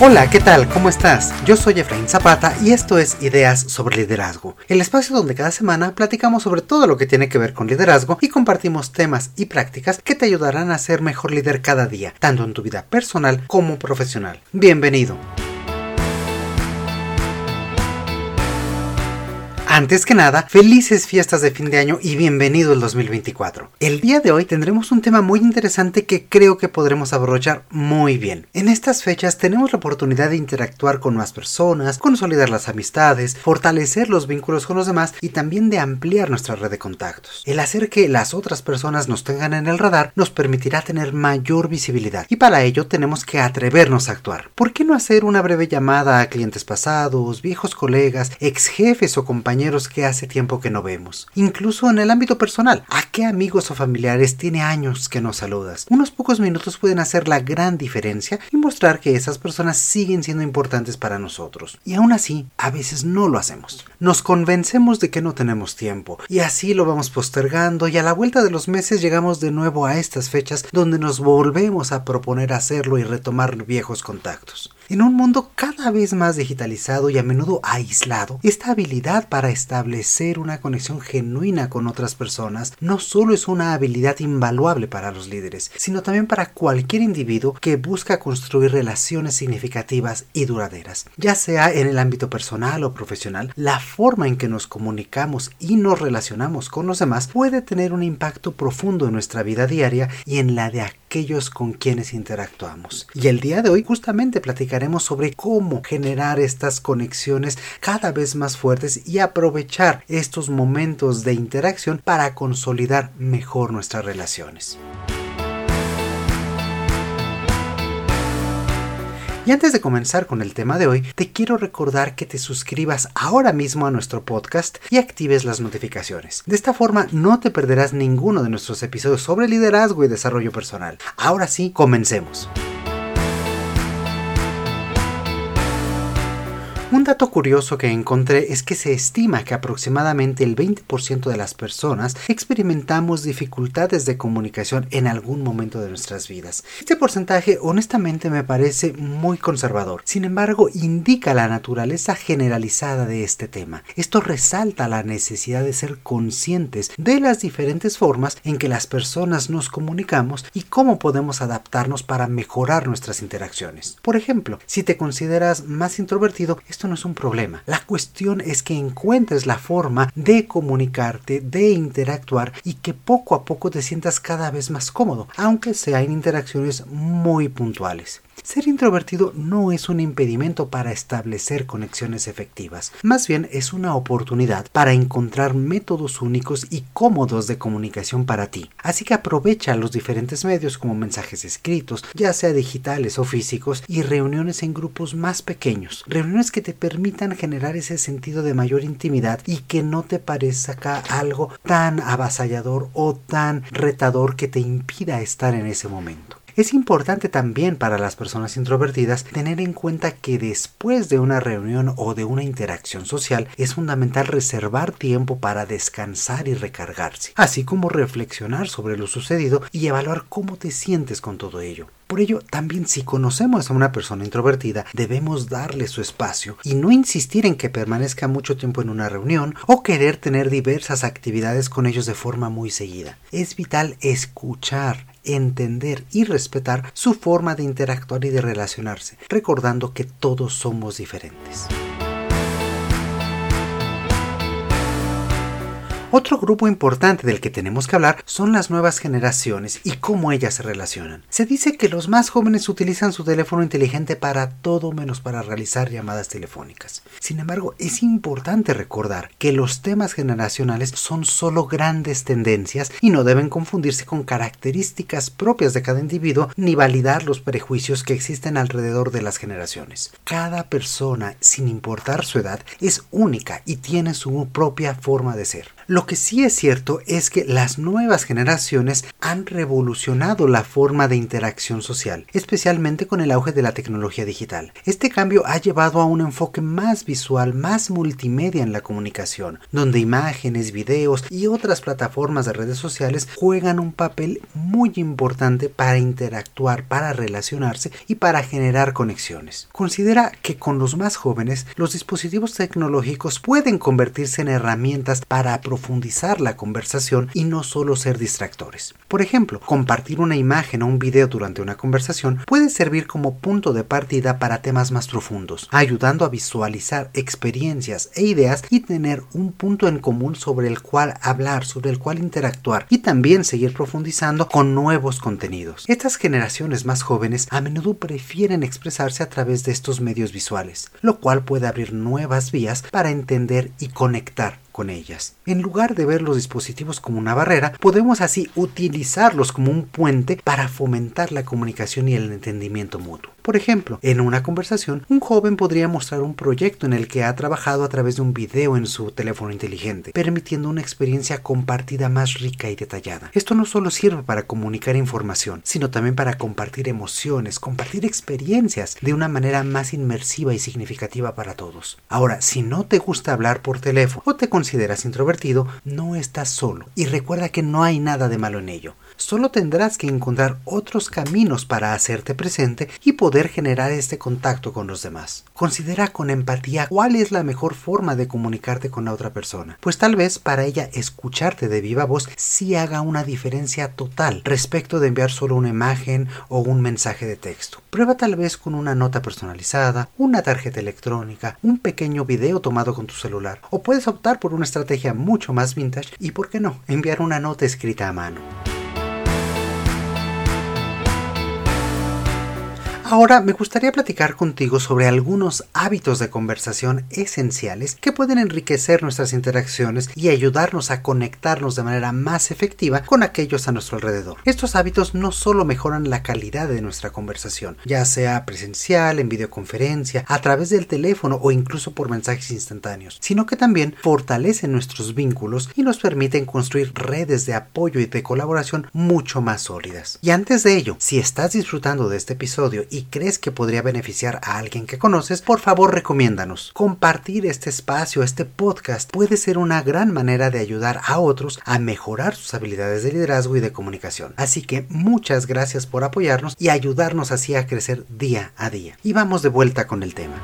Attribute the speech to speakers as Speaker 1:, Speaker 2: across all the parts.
Speaker 1: Hola, ¿qué tal? ¿Cómo estás? Yo soy Efraín Zapata y esto es Ideas sobre Liderazgo, el espacio donde cada semana platicamos sobre todo lo que tiene que ver con liderazgo y compartimos temas y prácticas que te ayudarán a ser mejor líder cada día, tanto en tu vida personal como profesional. Bienvenido. Antes que nada, felices fiestas de fin de año y bienvenido el 2024. El día de hoy tendremos un tema muy interesante que creo que podremos aprovechar muy bien. En estas fechas tenemos la oportunidad de interactuar con más personas, consolidar las amistades, fortalecer los vínculos con los demás y también de ampliar nuestra red de contactos. El hacer que las otras personas nos tengan en el radar nos permitirá tener mayor visibilidad y para ello tenemos que atrevernos a actuar. ¿Por qué no hacer una breve llamada a clientes pasados, viejos colegas, ex jefes o compañeros que hace tiempo que no vemos. Incluso en el ámbito personal, ¿a qué amigos o familiares tiene años que no saludas? Unos pocos minutos pueden hacer la gran diferencia y mostrar que esas personas siguen siendo importantes para nosotros. Y aún así, a veces no lo hacemos. Nos convencemos de que no tenemos tiempo y así lo vamos postergando y a la vuelta de los meses llegamos de nuevo a estas fechas donde nos volvemos a proponer hacerlo y retomar viejos contactos. En un mundo cada vez más digitalizado y a menudo aislado, esta habilidad para establecer una conexión genuina con otras personas no solo es una habilidad invaluable para los líderes, sino también para cualquier individuo que busca construir relaciones significativas y duraderas. Ya sea en el ámbito personal o profesional, la forma en que nos comunicamos y nos relacionamos con los demás puede tener un impacto profundo en nuestra vida diaria y en la de aquellos con quienes interactuamos. Y el día de hoy justamente platicaremos sobre cómo generar estas conexiones cada vez más fuertes y aprovechar estos momentos de interacción para consolidar mejor nuestras relaciones. Y antes de comenzar con el tema de hoy, te quiero recordar que te suscribas ahora mismo a nuestro podcast y actives las notificaciones. De esta forma no te perderás ninguno de nuestros episodios sobre liderazgo y desarrollo personal. Ahora sí, comencemos. Un dato curioso que encontré es que se estima que aproximadamente el 20% de las personas experimentamos dificultades de comunicación en algún momento de nuestras vidas. Este porcentaje honestamente me parece muy conservador, sin embargo indica la naturaleza generalizada de este tema. Esto resalta la necesidad de ser conscientes de las diferentes formas en que las personas nos comunicamos y cómo podemos adaptarnos para mejorar nuestras interacciones. Por ejemplo, si te consideras más introvertido, esto no es un problema. La cuestión es que encuentres la forma de comunicarte, de interactuar y que poco a poco te sientas cada vez más cómodo, aunque sea en interacciones muy puntuales. Ser introvertido no es un impedimento para establecer conexiones efectivas, más bien es una oportunidad para encontrar métodos únicos y cómodos de comunicación para ti. Así que aprovecha los diferentes medios como mensajes escritos, ya sea digitales o físicos, y reuniones en grupos más pequeños, reuniones que te permitan generar ese sentido de mayor intimidad y que no te parezca algo tan avasallador o tan retador que te impida estar en ese momento. Es importante también para las personas introvertidas tener en cuenta que después de una reunión o de una interacción social es fundamental reservar tiempo para descansar y recargarse, así como reflexionar sobre lo sucedido y evaluar cómo te sientes con todo ello. Por ello, también si conocemos a una persona introvertida, debemos darle su espacio y no insistir en que permanezca mucho tiempo en una reunión o querer tener diversas actividades con ellos de forma muy seguida. Es vital escuchar, entender y respetar su forma de interactuar y de relacionarse, recordando que todos somos diferentes. Otro grupo importante del que tenemos que hablar son las nuevas generaciones y cómo ellas se relacionan. Se dice que los más jóvenes utilizan su teléfono inteligente para todo menos para realizar llamadas telefónicas. Sin embargo, es importante recordar que los temas generacionales son solo grandes tendencias y no deben confundirse con características propias de cada individuo ni validar los prejuicios que existen alrededor de las generaciones. Cada persona, sin importar su edad, es única y tiene su propia forma de ser. Lo que sí es cierto es que las nuevas generaciones han revolucionado la forma de interacción social, especialmente con el auge de la tecnología digital. Este cambio ha llevado a un enfoque más visual, más multimedia en la comunicación, donde imágenes, videos y otras plataformas de redes sociales juegan un papel muy importante para interactuar, para relacionarse y para generar conexiones. Considera que con los más jóvenes los dispositivos tecnológicos pueden convertirse en herramientas para profundizar la conversación y no solo ser distractores. Por ejemplo, compartir una imagen o un video durante una conversación puede servir como punto de partida para temas más profundos, ayudando a visualizar experiencias e ideas y tener un punto en común sobre el cual hablar, sobre el cual interactuar y también seguir profundizando con nuevos contenidos. Estas generaciones más jóvenes a menudo prefieren expresarse a través de estos medios visuales, lo cual puede abrir nuevas vías para entender y conectar ellas. En lugar de ver los dispositivos como una barrera, podemos así utilizarlos como un puente para fomentar la comunicación y el entendimiento mutuo. Por ejemplo, en una conversación, un joven podría mostrar un proyecto en el que ha trabajado a través de un video en su teléfono inteligente, permitiendo una experiencia compartida más rica y detallada. Esto no solo sirve para comunicar información, sino también para compartir emociones, compartir experiencias de una manera más inmersiva y significativa para todos. Ahora, si no te gusta hablar por teléfono o te consideras introvertido, no estás solo y recuerda que no hay nada de malo en ello solo tendrás que encontrar otros caminos para hacerte presente y poder generar este contacto con los demás. Considera con empatía cuál es la mejor forma de comunicarte con la otra persona, pues tal vez para ella escucharte de viva voz sí haga una diferencia total respecto de enviar solo una imagen o un mensaje de texto. Prueba tal vez con una nota personalizada, una tarjeta electrónica, un pequeño video tomado con tu celular, o puedes optar por una estrategia mucho más vintage y, por qué no, enviar una nota escrita a mano. Ahora me gustaría platicar contigo sobre algunos hábitos de conversación esenciales que pueden enriquecer nuestras interacciones y ayudarnos a conectarnos de manera más efectiva con aquellos a nuestro alrededor. Estos hábitos no solo mejoran la calidad de nuestra conversación, ya sea presencial, en videoconferencia, a través del teléfono o incluso por mensajes instantáneos, sino que también fortalecen nuestros vínculos y nos permiten construir redes de apoyo y de colaboración mucho más sólidas. Y antes de ello, si estás disfrutando de este episodio y crees que podría beneficiar a alguien que conoces, por favor recomiéndanos. Compartir este espacio, este podcast, puede ser una gran manera de ayudar a otros a mejorar sus habilidades de liderazgo y de comunicación. Así que muchas gracias por apoyarnos y ayudarnos así a crecer día a día. Y vamos de vuelta con el tema.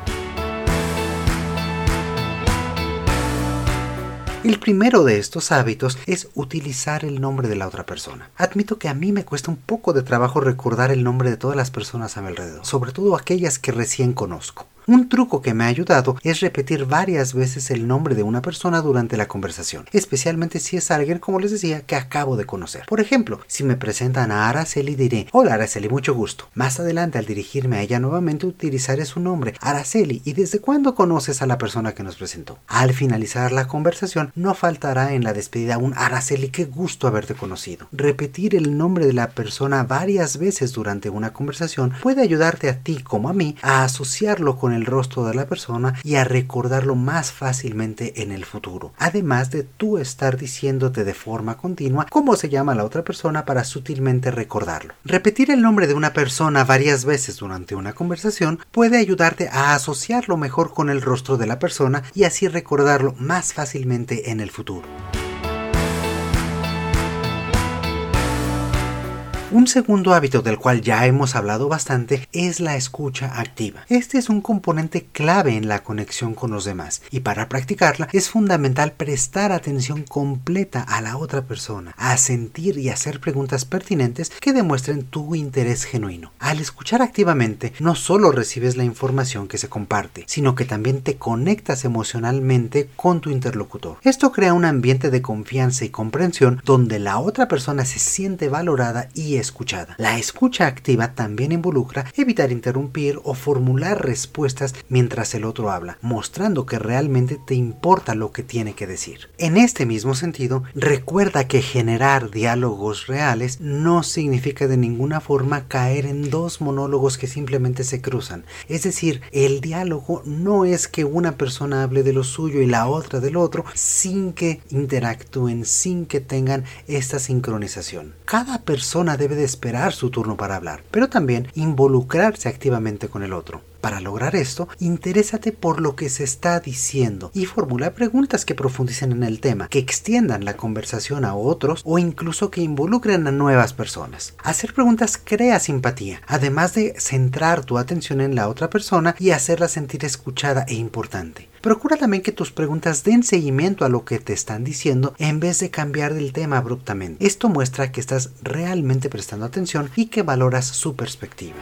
Speaker 1: El primero de estos hábitos es utilizar el nombre de la otra persona. Admito que a mí me cuesta un poco de trabajo recordar el nombre de todas las personas a mi alrededor, sobre todo aquellas que recién conozco. Un truco que me ha ayudado es repetir varias veces el nombre de una persona durante la conversación, especialmente si es alguien, como les decía, que acabo de conocer. Por ejemplo, si me presentan a Araceli diré, hola Araceli, mucho gusto. Más adelante, al dirigirme a ella nuevamente, utilizaré su nombre, Araceli, y desde cuándo conoces a la persona que nos presentó. Al finalizar la conversación, no faltará en la despedida un Araceli, qué gusto haberte conocido. Repetir el nombre de la persona varias veces durante una conversación puede ayudarte a ti como a mí a asociarlo con el rostro de la persona y a recordarlo más fácilmente en el futuro. Además de tú estar diciéndote de forma continua cómo se llama la otra persona para sutilmente recordarlo. Repetir el nombre de una persona varias veces durante una conversación puede ayudarte a asociarlo mejor con el rostro de la persona y así recordarlo más fácilmente en el futuro. Un segundo hábito del cual ya hemos hablado bastante es la escucha activa. Este es un componente clave en la conexión con los demás y para practicarla es fundamental prestar atención completa a la otra persona, a sentir y hacer preguntas pertinentes que demuestren tu interés genuino. Al escuchar activamente, no solo recibes la información que se comparte, sino que también te conectas emocionalmente con tu interlocutor. Esto crea un ambiente de confianza y comprensión donde la otra persona se siente valorada y escuchada. La escucha activa también involucra evitar interrumpir o formular respuestas mientras el otro habla, mostrando que realmente te importa lo que tiene que decir. En este mismo sentido, recuerda que generar diálogos reales no significa de ninguna forma caer en dos monólogos que simplemente se cruzan. Es decir, el diálogo no es que una persona hable de lo suyo y la otra del otro sin que interactúen, sin que tengan esta sincronización. Cada persona debe de esperar su turno para hablar, pero también involucrarse activamente con el otro. Para lograr esto, interésate por lo que se está diciendo y formula preguntas que profundicen en el tema, que extiendan la conversación a otros o incluso que involucren a nuevas personas. Hacer preguntas crea simpatía, además de centrar tu atención en la otra persona y hacerla sentir escuchada e importante. Procura también que tus preguntas den seguimiento a lo que te están diciendo en vez de cambiar del tema abruptamente. Esto muestra que estás realmente prestando atención y que valoras su perspectiva.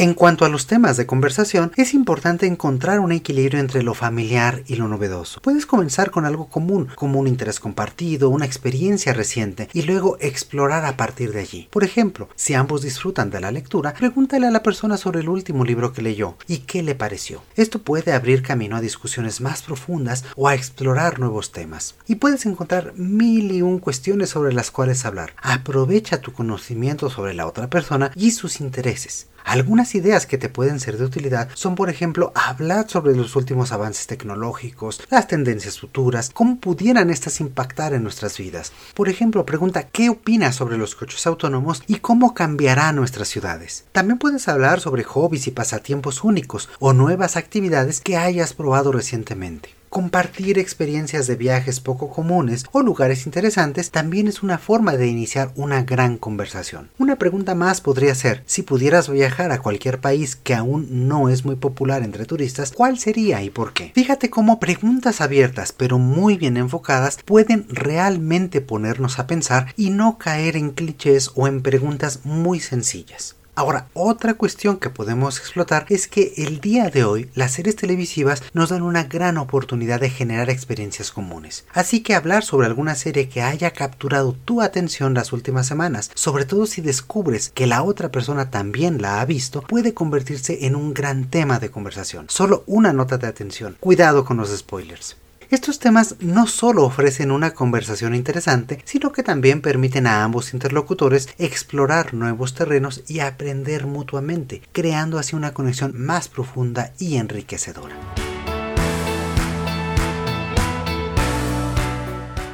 Speaker 1: En cuanto a los temas de conversación, es importante encontrar un equilibrio entre lo familiar y lo novedoso. Puedes comenzar con algo común, como un interés compartido, una experiencia reciente, y luego explorar a partir de allí. Por ejemplo, si ambos disfrutan de la lectura, pregúntale a la persona sobre el último libro que leyó y qué le pareció. Esto puede abrir camino a discusiones más profundas o a explorar nuevos temas. Y puedes encontrar mil y un cuestiones sobre las cuales hablar. Aprovecha tu conocimiento sobre la otra persona y sus intereses. Algunas ideas que te pueden ser de utilidad son, por ejemplo, hablar sobre los últimos avances tecnológicos, las tendencias futuras, cómo pudieran estas impactar en nuestras vidas. Por ejemplo, pregunta qué opinas sobre los coches autónomos y cómo cambiará nuestras ciudades. También puedes hablar sobre hobbies y pasatiempos únicos o nuevas actividades que hayas probado recientemente. Compartir experiencias de viajes poco comunes o lugares interesantes también es una forma de iniciar una gran conversación. Una pregunta más podría ser, si pudieras viajar a cualquier país que aún no es muy popular entre turistas, ¿cuál sería y por qué? Fíjate cómo preguntas abiertas pero muy bien enfocadas pueden realmente ponernos a pensar y no caer en clichés o en preguntas muy sencillas. Ahora, otra cuestión que podemos explotar es que el día de hoy las series televisivas nos dan una gran oportunidad de generar experiencias comunes. Así que hablar sobre alguna serie que haya capturado tu atención las últimas semanas, sobre todo si descubres que la otra persona también la ha visto, puede convertirse en un gran tema de conversación. Solo una nota de atención. Cuidado con los spoilers. Estos temas no solo ofrecen una conversación interesante, sino que también permiten a ambos interlocutores explorar nuevos terrenos y aprender mutuamente, creando así una conexión más profunda y enriquecedora.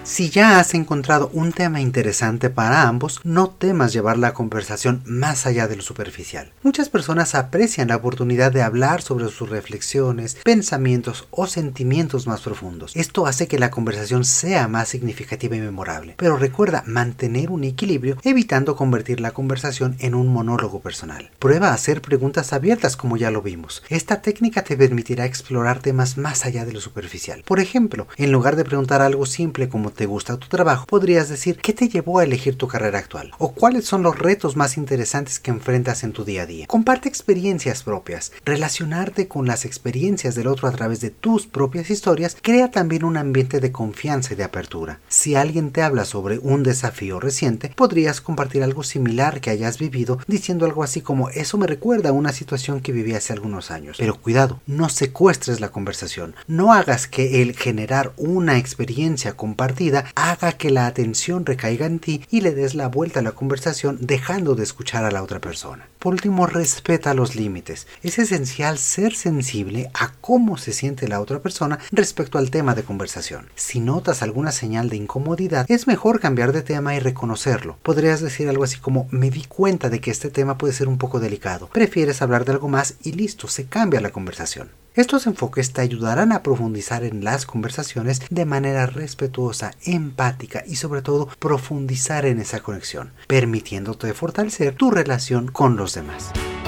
Speaker 1: Si ya has encontrado un tema interesante para ambos, no temas llevar la conversación más allá de lo superficial. Muchas personas aprecian la oportunidad de hablar sobre sus reflexiones, pensamientos o sentimientos más profundos. Esto hace que la conversación sea más significativa y memorable. Pero recuerda mantener un equilibrio evitando convertir la conversación en un monólogo personal. Prueba a hacer preguntas abiertas como ya lo vimos. Esta técnica te permitirá explorar temas más allá de lo superficial. Por ejemplo, en lugar de preguntar algo simple como te gusta tu trabajo, podrías decir qué te llevó a elegir tu carrera actual o cuáles son los retos más interesantes que enfrentas en tu día a día. Comparte experiencias propias. Relacionarte con las experiencias del otro a través de tus propias historias crea también un ambiente de confianza y de apertura. Si alguien te habla sobre un desafío reciente, podrías compartir algo similar que hayas vivido diciendo algo así como eso me recuerda a una situación que viví hace algunos años. Pero cuidado, no secuestres la conversación. No hagas que el generar una experiencia compartida haga que la atención recaiga en ti y le des la vuelta a la conversación dejando de escuchar a la otra persona. Por último, respeta los límites. Es esencial ser sensible a cómo se siente la otra persona respecto al tema de conversación. Si notas alguna señal de incomodidad, es mejor cambiar de tema y reconocerlo. Podrías decir algo así como me di cuenta de que este tema puede ser un poco delicado. Prefieres hablar de algo más y listo, se cambia la conversación. Estos enfoques te ayudarán a profundizar en las conversaciones de manera respetuosa, empática y sobre todo profundizar en esa conexión, permitiéndote fortalecer tu relación con los demás.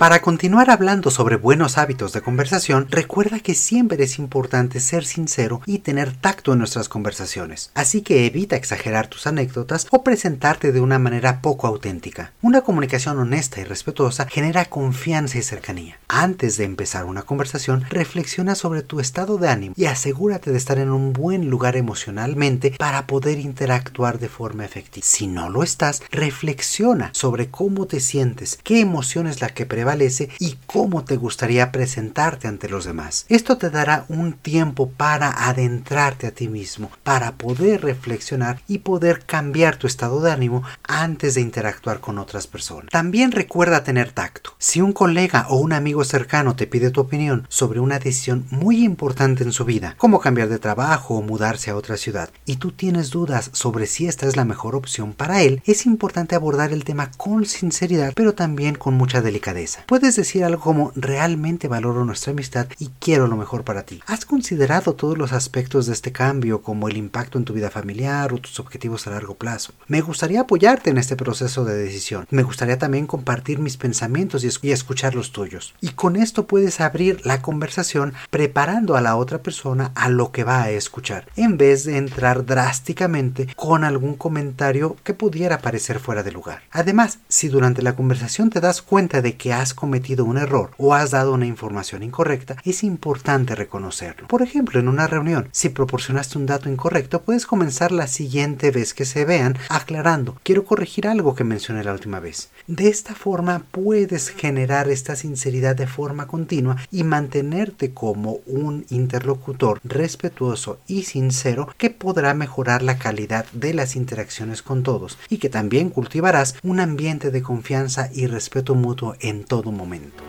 Speaker 1: Para continuar hablando sobre buenos hábitos de conversación, recuerda que siempre es importante ser sincero y tener tacto en nuestras conversaciones. Así que evita exagerar tus anécdotas o presentarte de una manera poco auténtica. Una comunicación honesta y respetuosa genera confianza y cercanía. Antes de empezar una conversación, reflexiona sobre tu estado de ánimo y asegúrate de estar en un buen lugar emocionalmente para poder interactuar de forma efectiva. Si no lo estás, reflexiona sobre cómo te sientes, qué emoción es la que prevalece y cómo te gustaría presentarte ante los demás. Esto te dará un tiempo para adentrarte a ti mismo, para poder reflexionar y poder cambiar tu estado de ánimo antes de interactuar con otras personas. También recuerda tener tacto. Si un colega o un amigo cercano te pide tu opinión sobre una decisión muy importante en su vida, como cambiar de trabajo o mudarse a otra ciudad, y tú tienes dudas sobre si esta es la mejor opción para él, es importante abordar el tema con sinceridad, pero también con mucha delicadeza. Puedes decir algo como realmente valoro nuestra amistad y quiero lo mejor para ti. ¿Has considerado todos los aspectos de este cambio como el impacto en tu vida familiar o tus objetivos a largo plazo? Me gustaría apoyarte en este proceso de decisión. Me gustaría también compartir mis pensamientos y, escuchar los tuyos. Y con esto puedes abrir la conversación preparando a la otra persona a lo que va a escuchar, en vez de entrar drásticamente con algún comentario que pudiera parecer fuera de lugar. Además, si durante la conversación te das cuenta de que has cometido un error o has dado una información incorrecta, es importante reconocerlo. Por ejemplo, en una reunión, si proporcionaste un dato incorrecto, puedes comenzar la siguiente vez que se vean aclarando, quiero corregir algo que mencioné la última vez. De esta forma puedes generar esta sinceridad de forma continua y mantenerte como un interlocutor respetuoso y sincero que podrá mejorar la calidad de las interacciones con todos y que también cultivarás un ambiente de confianza y respeto mutuo en todo todo momento.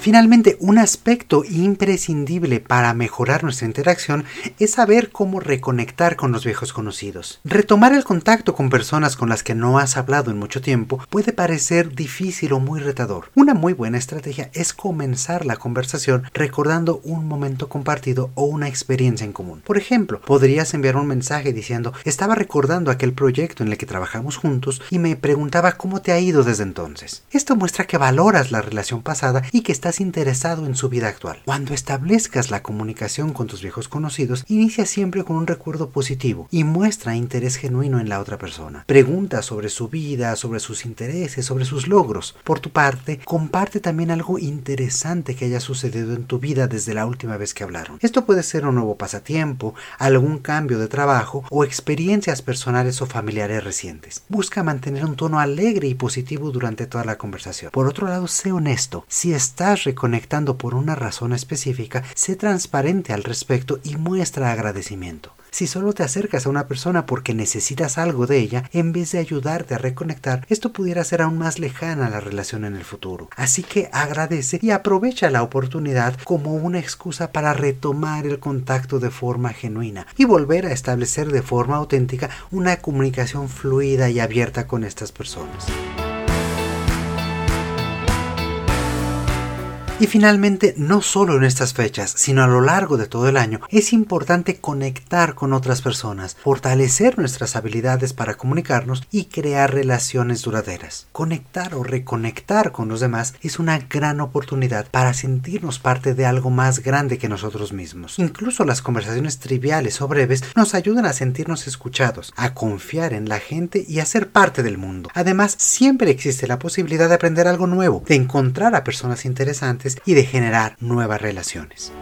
Speaker 1: Finalmente, un aspecto imprescindible para mejorar nuestra interacción es saber cómo reconectar con los viejos conocidos. Retomar el contacto con personas con las que no has hablado en mucho tiempo puede parecer difícil o muy retador. Una muy buena estrategia es comenzar la conversación recordando un momento compartido o una experiencia en común. Por ejemplo, podrías enviar un mensaje diciendo estaba recordando aquel proyecto en el que trabajamos juntos y me preguntaba cómo te ha ido desde entonces. Esto muestra que valoras la relación pasada y que estás interesado en su vida actual. Cuando establezcas la comunicación con tus viejos conocidos, inicia siempre con un recuerdo positivo y muestra interés genuino en la otra persona. Pregunta sobre su vida, sobre sus intereses, sobre sus logros. Por tu parte, comparte también algo interesante que haya sucedido en tu vida desde la última vez que hablaron. Esto puede ser un nuevo pasatiempo, algún cambio de trabajo o experiencias personales o familiares recientes. Busca mantener un tono alegre y positivo durante toda la conversación. Por otro lado, sé honesto. Si estás reconectando por una razón específica, sé transparente al respecto y muestra agradecimiento. Si solo te acercas a una persona porque necesitas algo de ella, en vez de ayudarte a reconectar, esto pudiera ser aún más lejana la relación en el futuro. Así que agradece y aprovecha la oportunidad como una excusa para retomar el contacto de forma genuina y volver a establecer de forma auténtica una comunicación fluida y abierta con estas personas. Y finalmente, no solo en estas fechas, sino a lo largo de todo el año, es importante conectar con otras personas, fortalecer nuestras habilidades para comunicarnos y crear relaciones duraderas. Conectar o reconectar con los demás es una gran oportunidad para sentirnos parte de algo más grande que nosotros mismos. Incluso las conversaciones triviales o breves nos ayudan a sentirnos escuchados, a confiar en la gente y a ser parte del mundo. Además, siempre existe la posibilidad de aprender algo nuevo, de encontrar a personas interesantes y de generar nuevas relaciones.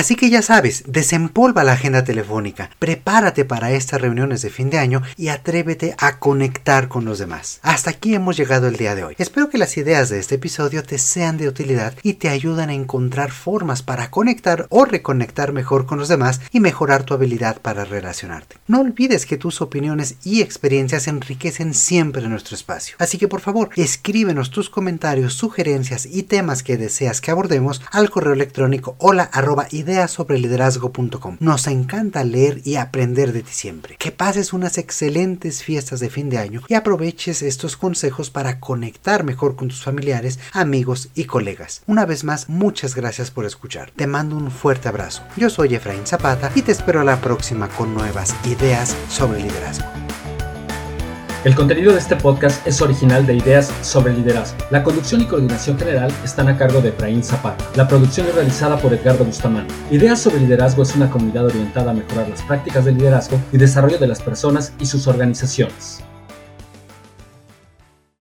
Speaker 1: Así que ya sabes, desempolva la agenda telefónica, prepárate para estas reuniones de fin de año y atrévete a conectar con los demás. Hasta aquí hemos llegado el día de hoy. Espero que las ideas de este episodio te sean de utilidad y te ayuden a encontrar formas para conectar o reconectar mejor con los demás y mejorar tu habilidad para relacionarte. No olvides que tus opiniones y experiencias enriquecen siempre nuestro espacio. Así que por favor, escríbenos tus comentarios, sugerencias y temas que deseas que abordemos al correo electrónico hola arroba ideasobreliderazgo.com. Nos encanta leer y aprender de ti siempre. Que pases unas excelentes fiestas de fin de año y aproveches estos consejos para conectar mejor con tus familiares, amigos y colegas. Una vez más, muchas gracias por escuchar. Te mando un fuerte abrazo. Yo soy Efraín Zapata y te espero a la próxima con nuevas ideas sobre liderazgo.
Speaker 2: El contenido de este podcast es original de Ideas sobre Liderazgo. La conducción y coordinación general están a cargo de Efraín Zapata. La producción es realizada por Edgardo Bustamante. Ideas sobre Liderazgo es una comunidad orientada a mejorar las prácticas de liderazgo y desarrollo de las personas y sus organizaciones.